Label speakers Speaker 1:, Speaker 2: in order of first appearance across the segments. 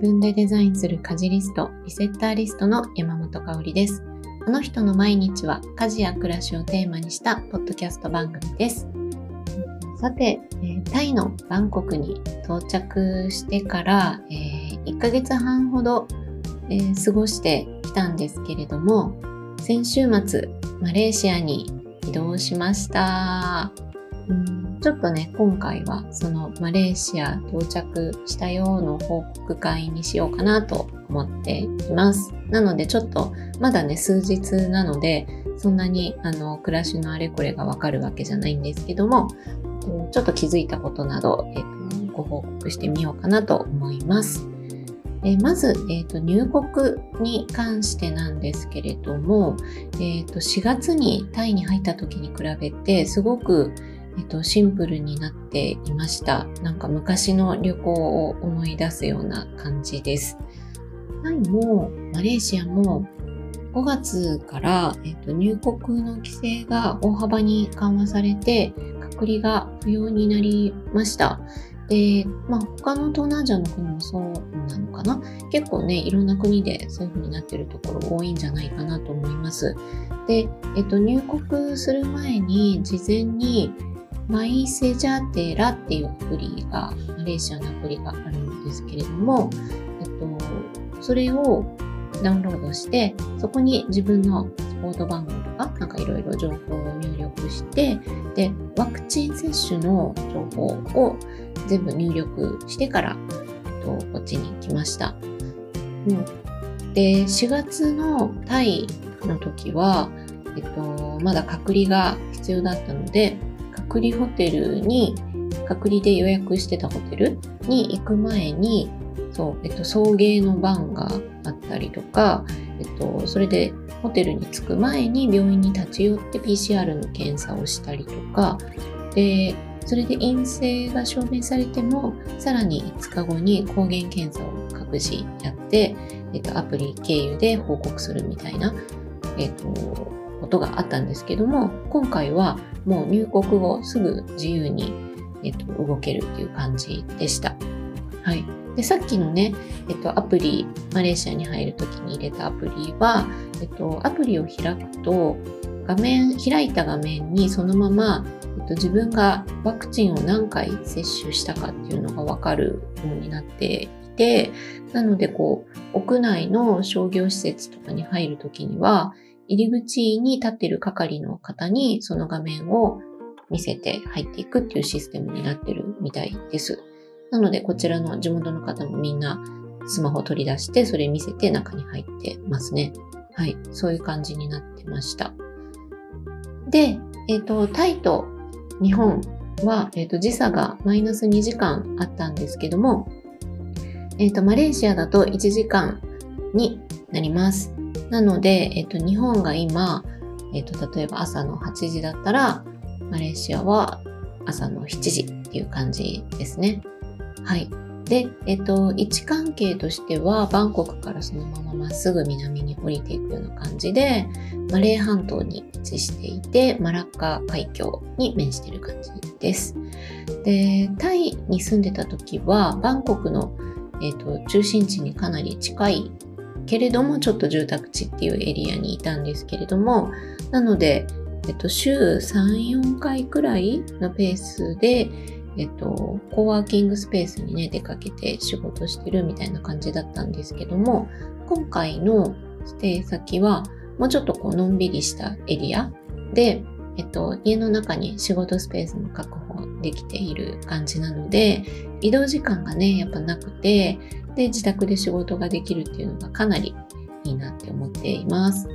Speaker 1: 分でデザインする家事リスト、リセッターリストの山本香里です。あの人の毎日は家事や暮らしをテーマにしたポッドキャスト番組です。さて、えタイのバンコクに到着してから、えー、1ヶ月半ほど、えー、過ごしてきたんですけれども、先週末、マレーシアに移動しました。ちょっとね、今回はそのマレーシア到着したようの報告会にしようかなと思っています。なのでちょっとまだね、数日なので、そんなにあの暮らしのあれこれがわかるわけじゃないんですけども、ちょっと気づいたことなど、えーと、ご報告してみようかなと思います。え、まず、えーと、入国に関してなんですけれども、えーと、4月にタイに入った時に比べてすごく、えー、とシンプルになっていました。なんか昔の旅行を思い出すような感じです。タイもマレーシアも5月から、えー、と入国の規制が大幅に緩和されて隔離が不要になりました。で、まあ、他の東南アジアの国もそうなのかな結構ね、いろんな国でそういう風になってるところ多いんじゃないかなと思います。で、えっと、入国する前に事前にマイセジャテラっていうアプリが、マレーシアのアプリがあるんですけれども、えっと、それをダウンロードして、そこに自分のスポート番号とか、なんかいろいろ情報を入力して、で、ワクチン接種の情報を全部入力してから、えっと、こっちに来ました。うん、で、4月のタイの時は、えっと、まだ隔離が必要だったので、隔離ホテルに、隔離で予約してたホテルに行く前に、そう、えっと、送迎の番があったりとか、えっと、それでホテルに着く前に病院に立ち寄って PCR の検査をしたりとか、で、それで陰性が証明されても、さらに5日後に抗原検査を各自やって、えっと、アプリ経由で報告するみたいな、えっと、ことがあったんですけども、今回はもう入国後すぐ自由に、えっと、動けるっていう感じでした。はい。で、さっきのね、えっと、アプリ、マレーシアに入るときに入れたアプリは、えっと、アプリを開くと、画面、開いた画面にそのまま、えっと、自分がワクチンを何回接種したかっていうのがわかるようになっていて、なので、こう、屋内の商業施設とかに入るときには、入り口に立ってる係の方にその画面を見せて入っていくっていうシステムになってるみたいです。なので、こちらの地元の方もみんなスマホ取り出して、それ見せて中に入ってますね。はい。そういう感じになってました。で、えっ、ー、と、タイと日本は、えっ、ー、と、時差がマイナス2時間あったんですけども、えっ、ー、と、マレーシアだと1時間になります。なので、えっ、と、日本が今、えっ、と、例えば朝の8時だったら、マレーシアは朝の7時っていう感じですね。はい。で、えっと、位置関係としては、バンコクからそのまままっすぐ南に降りていくような感じで、マレー半島に位置していて、マラッカ海峡に面している感じです。で、タイに住んでた時は、バンコクの、えっと、中心地にかなり近いけれども、ちょっと住宅地っていうエリアにいたんですけれども、なので、えっと、週3、4回くらいのペースで、えっと、コワーキングスペースにね、出かけて仕事してるみたいな感じだったんですけども、今回のステイ先は、もうちょっとこう、のんびりしたエリアで、えっと、家の中に仕事スペースも確保できている感じなので、移動時間がね、やっぱなくて、で、自宅で仕事ができるっていうのがかなりいいなって思っています。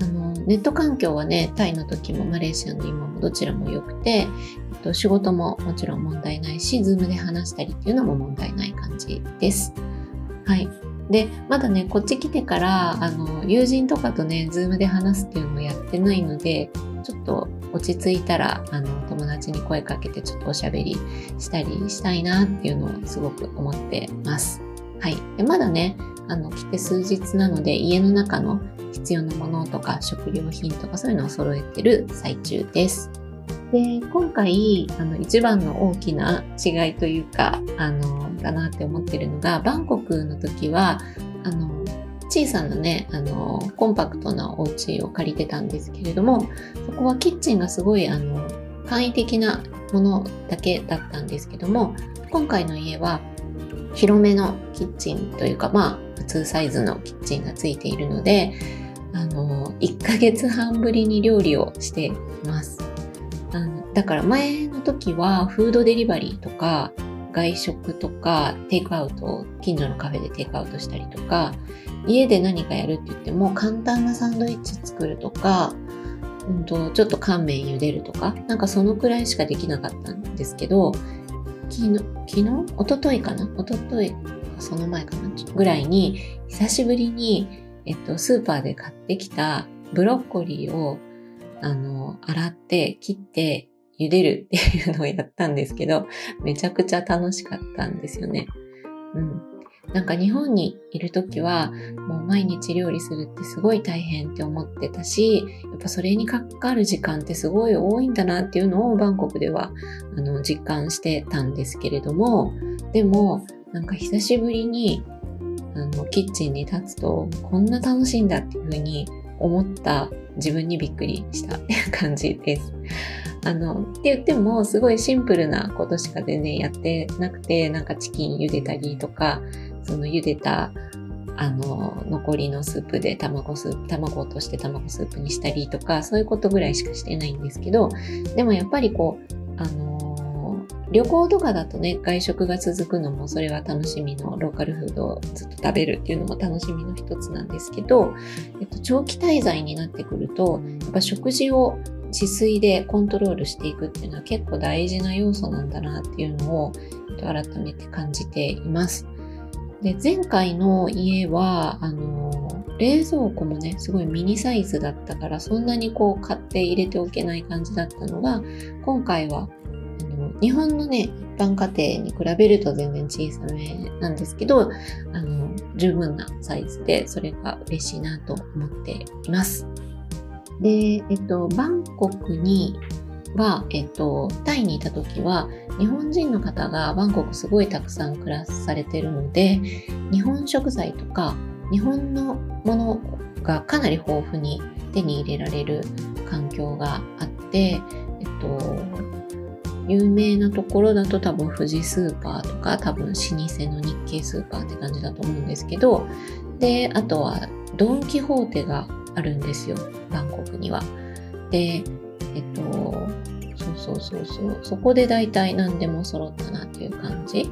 Speaker 1: あの、ネット環境はね、タイの時もマレーシアの今もどちらも良くて、えっと、仕事ももちろん問題ないし、ズームで話したりっていうのも問題ない感じです。はい。で、まだね、こっち来てから、あの、友人とかとね、ズームで話すっていうのをやってないので、ちょっと落ち着いたら、あの、友達に声かけてちょっとおしゃべりしたりしたいなっていうのをすごく思ってます。はい。でまだね、あの、来て数日なので、家の中の必要なものとか食料品とかそういうのを揃えてる最中です。で、今回、あの、一番の大きな違いというか、あの、だなって思ってるのが、バンコクの時は、あの、小さなね、あの、コンパクトなお家を借りてたんですけれども、そこはキッチンがすごい、あの、簡易的なものだけだったんですけども、今回の家は広めのキッチンというか、まあ、普通サイズのキッチンがついているので、あの、1ヶ月半ぶりに料理をしています。あのだから前の時はフードデリバリーとか外食とかテイクアウト近所のカフェでテイクアウトしたりとか家で何かやるって言っても簡単なサンドイッチ作るとか、うんと、ちょっと乾麺茹でるとかなんかそのくらいしかできなかったんですけど昨日昨日？一昨日かな？一昨日その前かな？ぐらいに久しぶりに、えっと、スーパーで買ってきたブロッコリーをあの、洗って切って茹でるっていうのをやったんですけど、めちゃくちゃ楽しかったんですよね。うん。なんか日本にいる時はもう毎日料理するってすごい大変って思ってたし、やっぱそれにかかる時間ってすごい多いんだなっていうのをバンコクではあの実感してたんですけれども、でもなんか久しぶりにあのキッチンに立つとこんな楽しいんだっていうふうに思った自分にびっくりしたっていう感じです。あの、って言っても、すごいシンプルなことしか全然やってなくて、なんかチキン茹でたりとか、その茹でた、あの、残りのスープで卵スープ、卵を落として卵スープにしたりとか、そういうことぐらいしかしてないんですけど、でもやっぱりこう、あの、旅行とかだとね、外食が続くのもそれは楽しみのローカルフードをずっと食べるっていうのも楽しみの一つなんですけど、えっと、長期滞在になってくると、やっぱ食事を自炊でコントロールしていくっていうのは結構大事な要素なんだなっていうのを、改めて感じています。で、前回の家は、あの、冷蔵庫もね、すごいミニサイズだったから、そんなにこう買って入れておけない感じだったのが、今回はあの日本のね、一般家庭に比べると全然小さめなんですけど、あの、十分なサイズで、それが嬉しいなと思っています。で、えっと、バンコクには、えっと、タイにいた時は、日本人の方がバンコクすごいたくさん暮らされてるので、日本食材とか、日本のものがかなり豊富に手に入れられる環境があって、えっと、有名なところだと多分富士スーパーとか多分老舗の日系スーパーって感じだと思うんですけどであとはドン・キホーテがあるんですよバンコクには。でえっとそうそうそうそこで大体何でも揃ったなっていう感じ。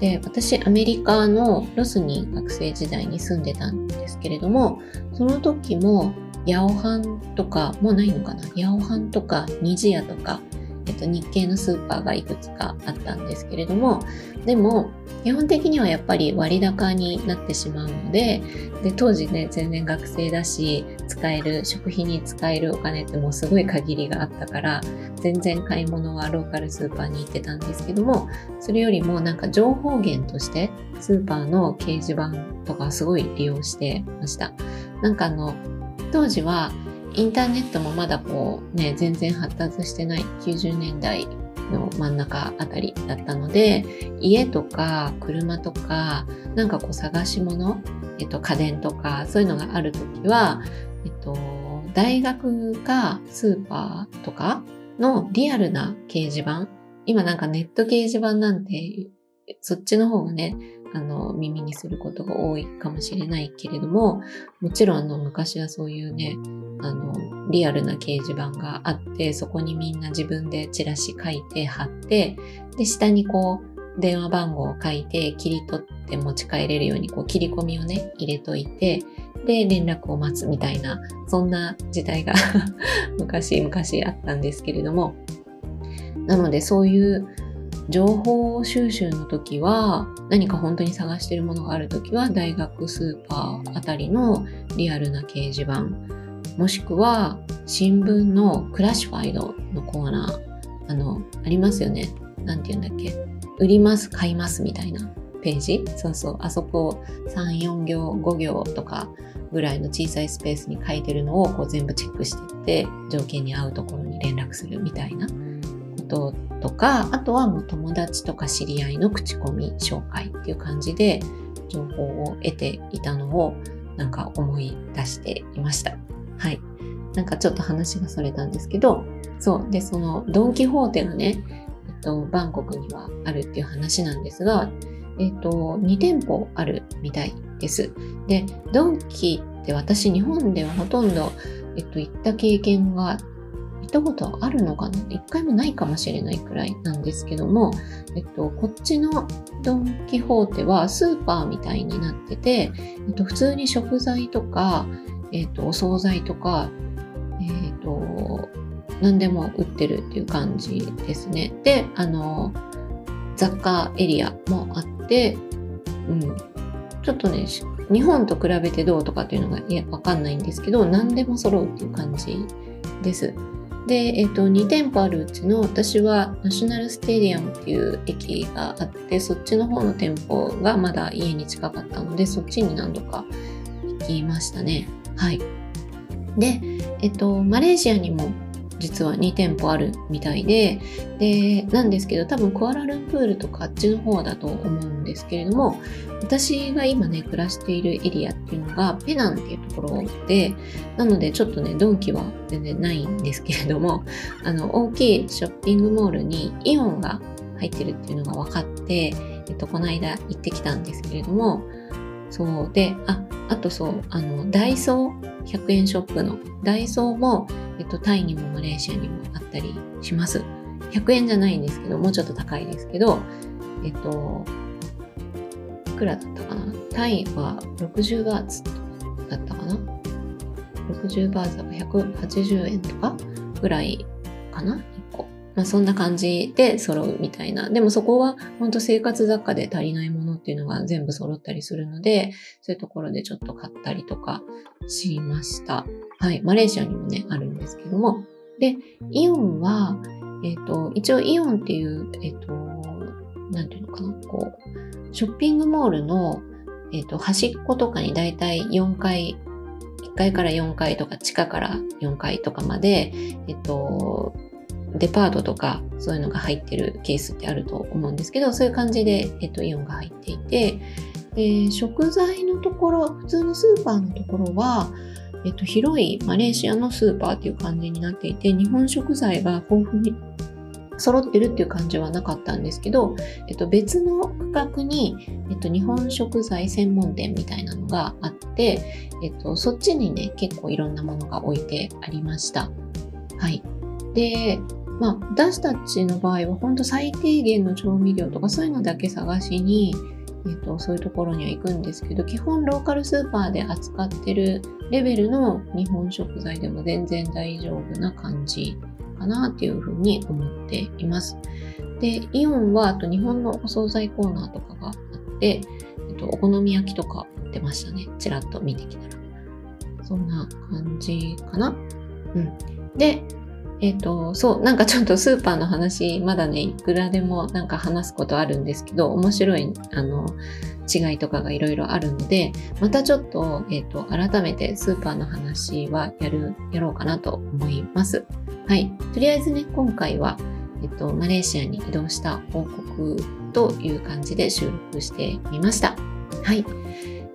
Speaker 1: で私アメリカのロスに学生時代に住んでたんですけれどもその時もヤオハンとかもうないのかなヤオハンとかニジヤとかえっと、日系のスーパーがいくつかあったんですけれども、でも、基本的にはやっぱり割高になってしまうので、で、当時ね、全然学生だし、使える、食費に使えるお金ってもうすごい限りがあったから、全然買い物はローカルスーパーに行ってたんですけども、それよりもなんか情報源として、スーパーの掲示板とかすごい利用してました。なんかあの、当時はインターネットもまだこうね、全然発達してない90年代の真ん中あたりだったので、家とか車とか、なんかこう探し物、えっと、家電とか、そういうのがあるときは、えっと、大学かスーパーとかのリアルな掲示板、今なんかネット掲示板なんて、そっちの方がね、あの、耳にすることが多いかもしれないけれども、もちろんあの、昔はそういうね、あの、リアルな掲示板があって、そこにみんな自分でチラシ書いて貼って、で、下にこう、電話番号を書いて、切り取って持ち帰れるように、こう、切り込みをね、入れといて、で、連絡を待つみたいな、そんな時代が 昔々あったんですけれども、なのでそういう情報収集の時は何か本当に探してるものがある時は大学スーパーあたりのリアルな掲示板もしくは新聞のクラシファイドのコーナーあのありますよね。何て言うんだっけ？売ります買いますみたいな。ページ？そうそう。あそこ34行5行とかぐらいの小さいスペースに書いてるのをこう全部チェックしていって条件に合うところに連絡するみたいな人ととか、あとはもう友達とか知り合いの口コミ紹介っていう感じで情報を得ていたのをなんか思い出していました。はい。なんかちょっと話がそれたんですけど、そう。で、そのドン・キホーテがね、えっと、バンコクにはあるっていう話なんですが、えっと、2店舗あるみたいです。で、ドンキって私日本ではほとんど、えっと、行った経験が行ったことあるのかな？一回もないかもしれないくらいなんですけども、えっと、こっちのドン・キホーテはスーパーみたいになってて、えっと、普通に食材とか、えっと、お惣菜とか、えっと、何でも売ってるっていう感じですね。で、あの、雑貨エリアもあって、うん、ちょっとね、日本と比べてどうとかっていうのがいやわかんないんですけど、何でも揃うっていう感じです。で、えっ、と、2店舗あるうちの私はナショナルステディアムっていう駅があって、そっちの方の店舗がまだ家に近かったので、そっちに何度か行きましたね。はい。で、えっと、マレーシアにも実は2店舗あるみたいで、で、なんですけど、多分クアラルンプールとかあっちの方だと思うんですけれども、私が今ね、暮らしているエリアっていうのがペナンっていうところで、なのでちょっとね、ドンキは全然ないんですけれども、あの、大きいショッピングモールにイオンが入ってるっていうのが分かって、えっと、この間行ってきたんですけれども、そうで、あ、あとそう、あの、ダイソー、100円ショップのダイソーも、えっと、タイにもマレーシアにもあったりします。100円じゃないんですけど、もうちょっと高いですけど、えっと、いくらだったかな？タイは60バーツだったかな ?60 バーツは180円とかぐらいかな？まあ、そんな感じで揃うみたいな。でもそこは本当生活雑貨で足りないものっていうのが全部揃ったりするので、そういうところでちょっと買ったりとかしました。はい。マレーシアにもね、あるんですけども。で、イオンは、えっ、ー、と、一応イオンっていう、えっ、ー、と、なんていうのかな、こう、ショッピングモールの、えっ、ー、と、端っことかにだいたい4階1階から4階とか地下から4階とかまで、えっと、デパートとかそういうのが入ってるケースってあると思うんですけど、そういう感じで、えっと、イオンが入っていて、で食材のところ、普通のスーパーのところは、えっと、広いマレーシアのスーパーっていう感じになっていて、日本食材が豊富に揃ってるっていう感じはなかったんですけど、えっと、別の区画に、えっと、日本食材専門店みたいなのがあって、えっと、そっちにね、結構いろんなものが置いてありました。はい。で、まあ、私たちの場合は本当最低限の調味料とかそういうのだけ探しに、えーと、そういうところには行くんですけど基本ローカルスーパーで扱ってるレベルの日本食材でも全然大丈夫な感じかなっていうふうに思っています。で、イオンはあと日本のお惣菜コーナーとかがあって、えっと、お好み焼きとか売ってましたね。ちらっと見てきたら。そんな感じかな。うん。で、えっ、ー、と、そう、なんかちょっとスーパーの話、まだね、いくらでもなんか話すことあるんですけど、面白い、あの、違いとかがいろいろあるので、またちょっと、えっ、ー、と、改めてスーパーの話はやる、やろうかなと思います。はい。とりあえずね、今回は、えっ、ー、と、マレーシアに移動した報告という感じで収録してみました。はい。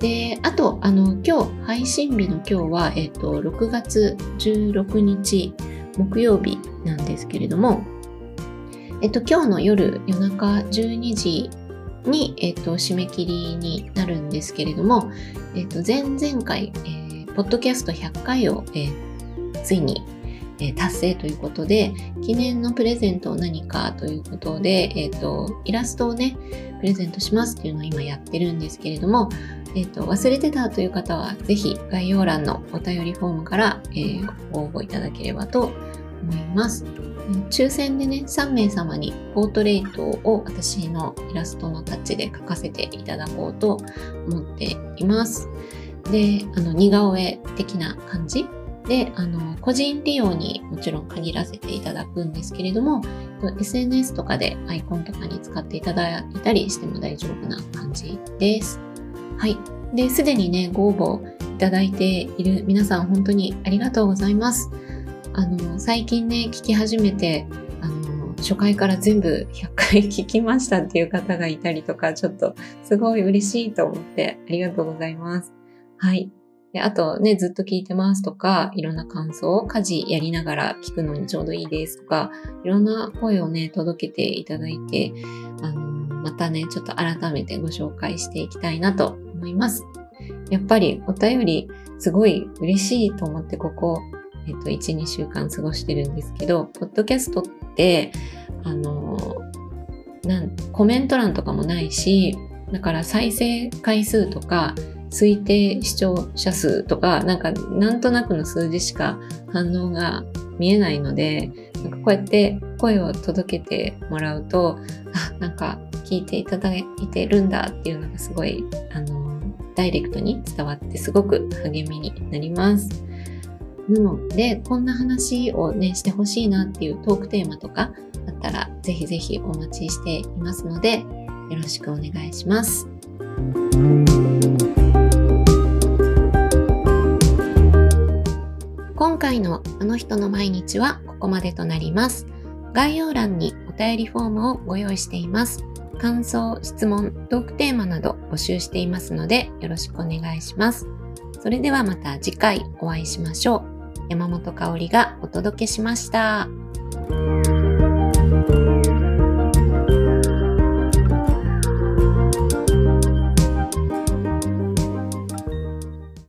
Speaker 1: で、あと、あの、今日、配信日の今日は、えっ、と、6月16日、木曜日なんですけれども、えっと、今日の夜、夜中12時に、えっと、締め切りになるんですけれども、えっと、前々回、えー、ポッドキャスト100回を、えー、ついに、えー、達成ということで、記念のプレゼントを何かということで、えっ、と、イラストをね、プレゼントしますっていうのを今やってるんですけれども、えっ、と、忘れてたという方は、ぜひ概要欄のお便りフォームから、えー、応募いただければと思います。抽選でね、3名様にポートレートを私のイラストのタッチで描かせていただこうと思っています。で、あの、似顔絵的な感じ？で、あの、個人利用にもちろん限らせていただくんですけれども、SNS とかでアイコンとかに使っていただいたりしても大丈夫な感じです。はい。で、すでにね、ご応募いただいている皆さん本当にありがとうございます。あの、最近ね、聞き始めて、あの、初回から全部100回聞きましたっていう方がいたりとか、ちょっとすごい嬉しいと思ってありがとうございます。はい。であとね、ずっと聞いてますとか、いろんな感想を、家事やりながら聞くのにちょうどいいですとか、いろんな声をね、届けていただいて、あの、またね、ちょっと改めてご紹介していきたいなと思います。やっぱりお便りすごい嬉しいと思ってここ、えっと、1、2週間過ごしてるんですけど、ポッドキャストって、あの、なんコメント欄とかもないし、だから再生回数とか、推定視聴者数とか、なんかなんとなくの数字しか反応が見えないので、なんかこうやって声を届けてもらうと、あ、なんか聞いていただいてるんだっていうのがすごい、あの、ダイレクトに伝わってすごく励みになります。なので、こんな話をね、してほしいなっていうトークテーマとかあったら、ぜひぜひお待ちしていますので、よろしくお願いします。今回のあの人の毎日はここまでとなります。概要欄にお便りフォームをご用意しています。感想、質問、トークテーマなど募集していますのでよろしくお願いします。それではまた次回お会いしましょう。山本香里がお届けしました。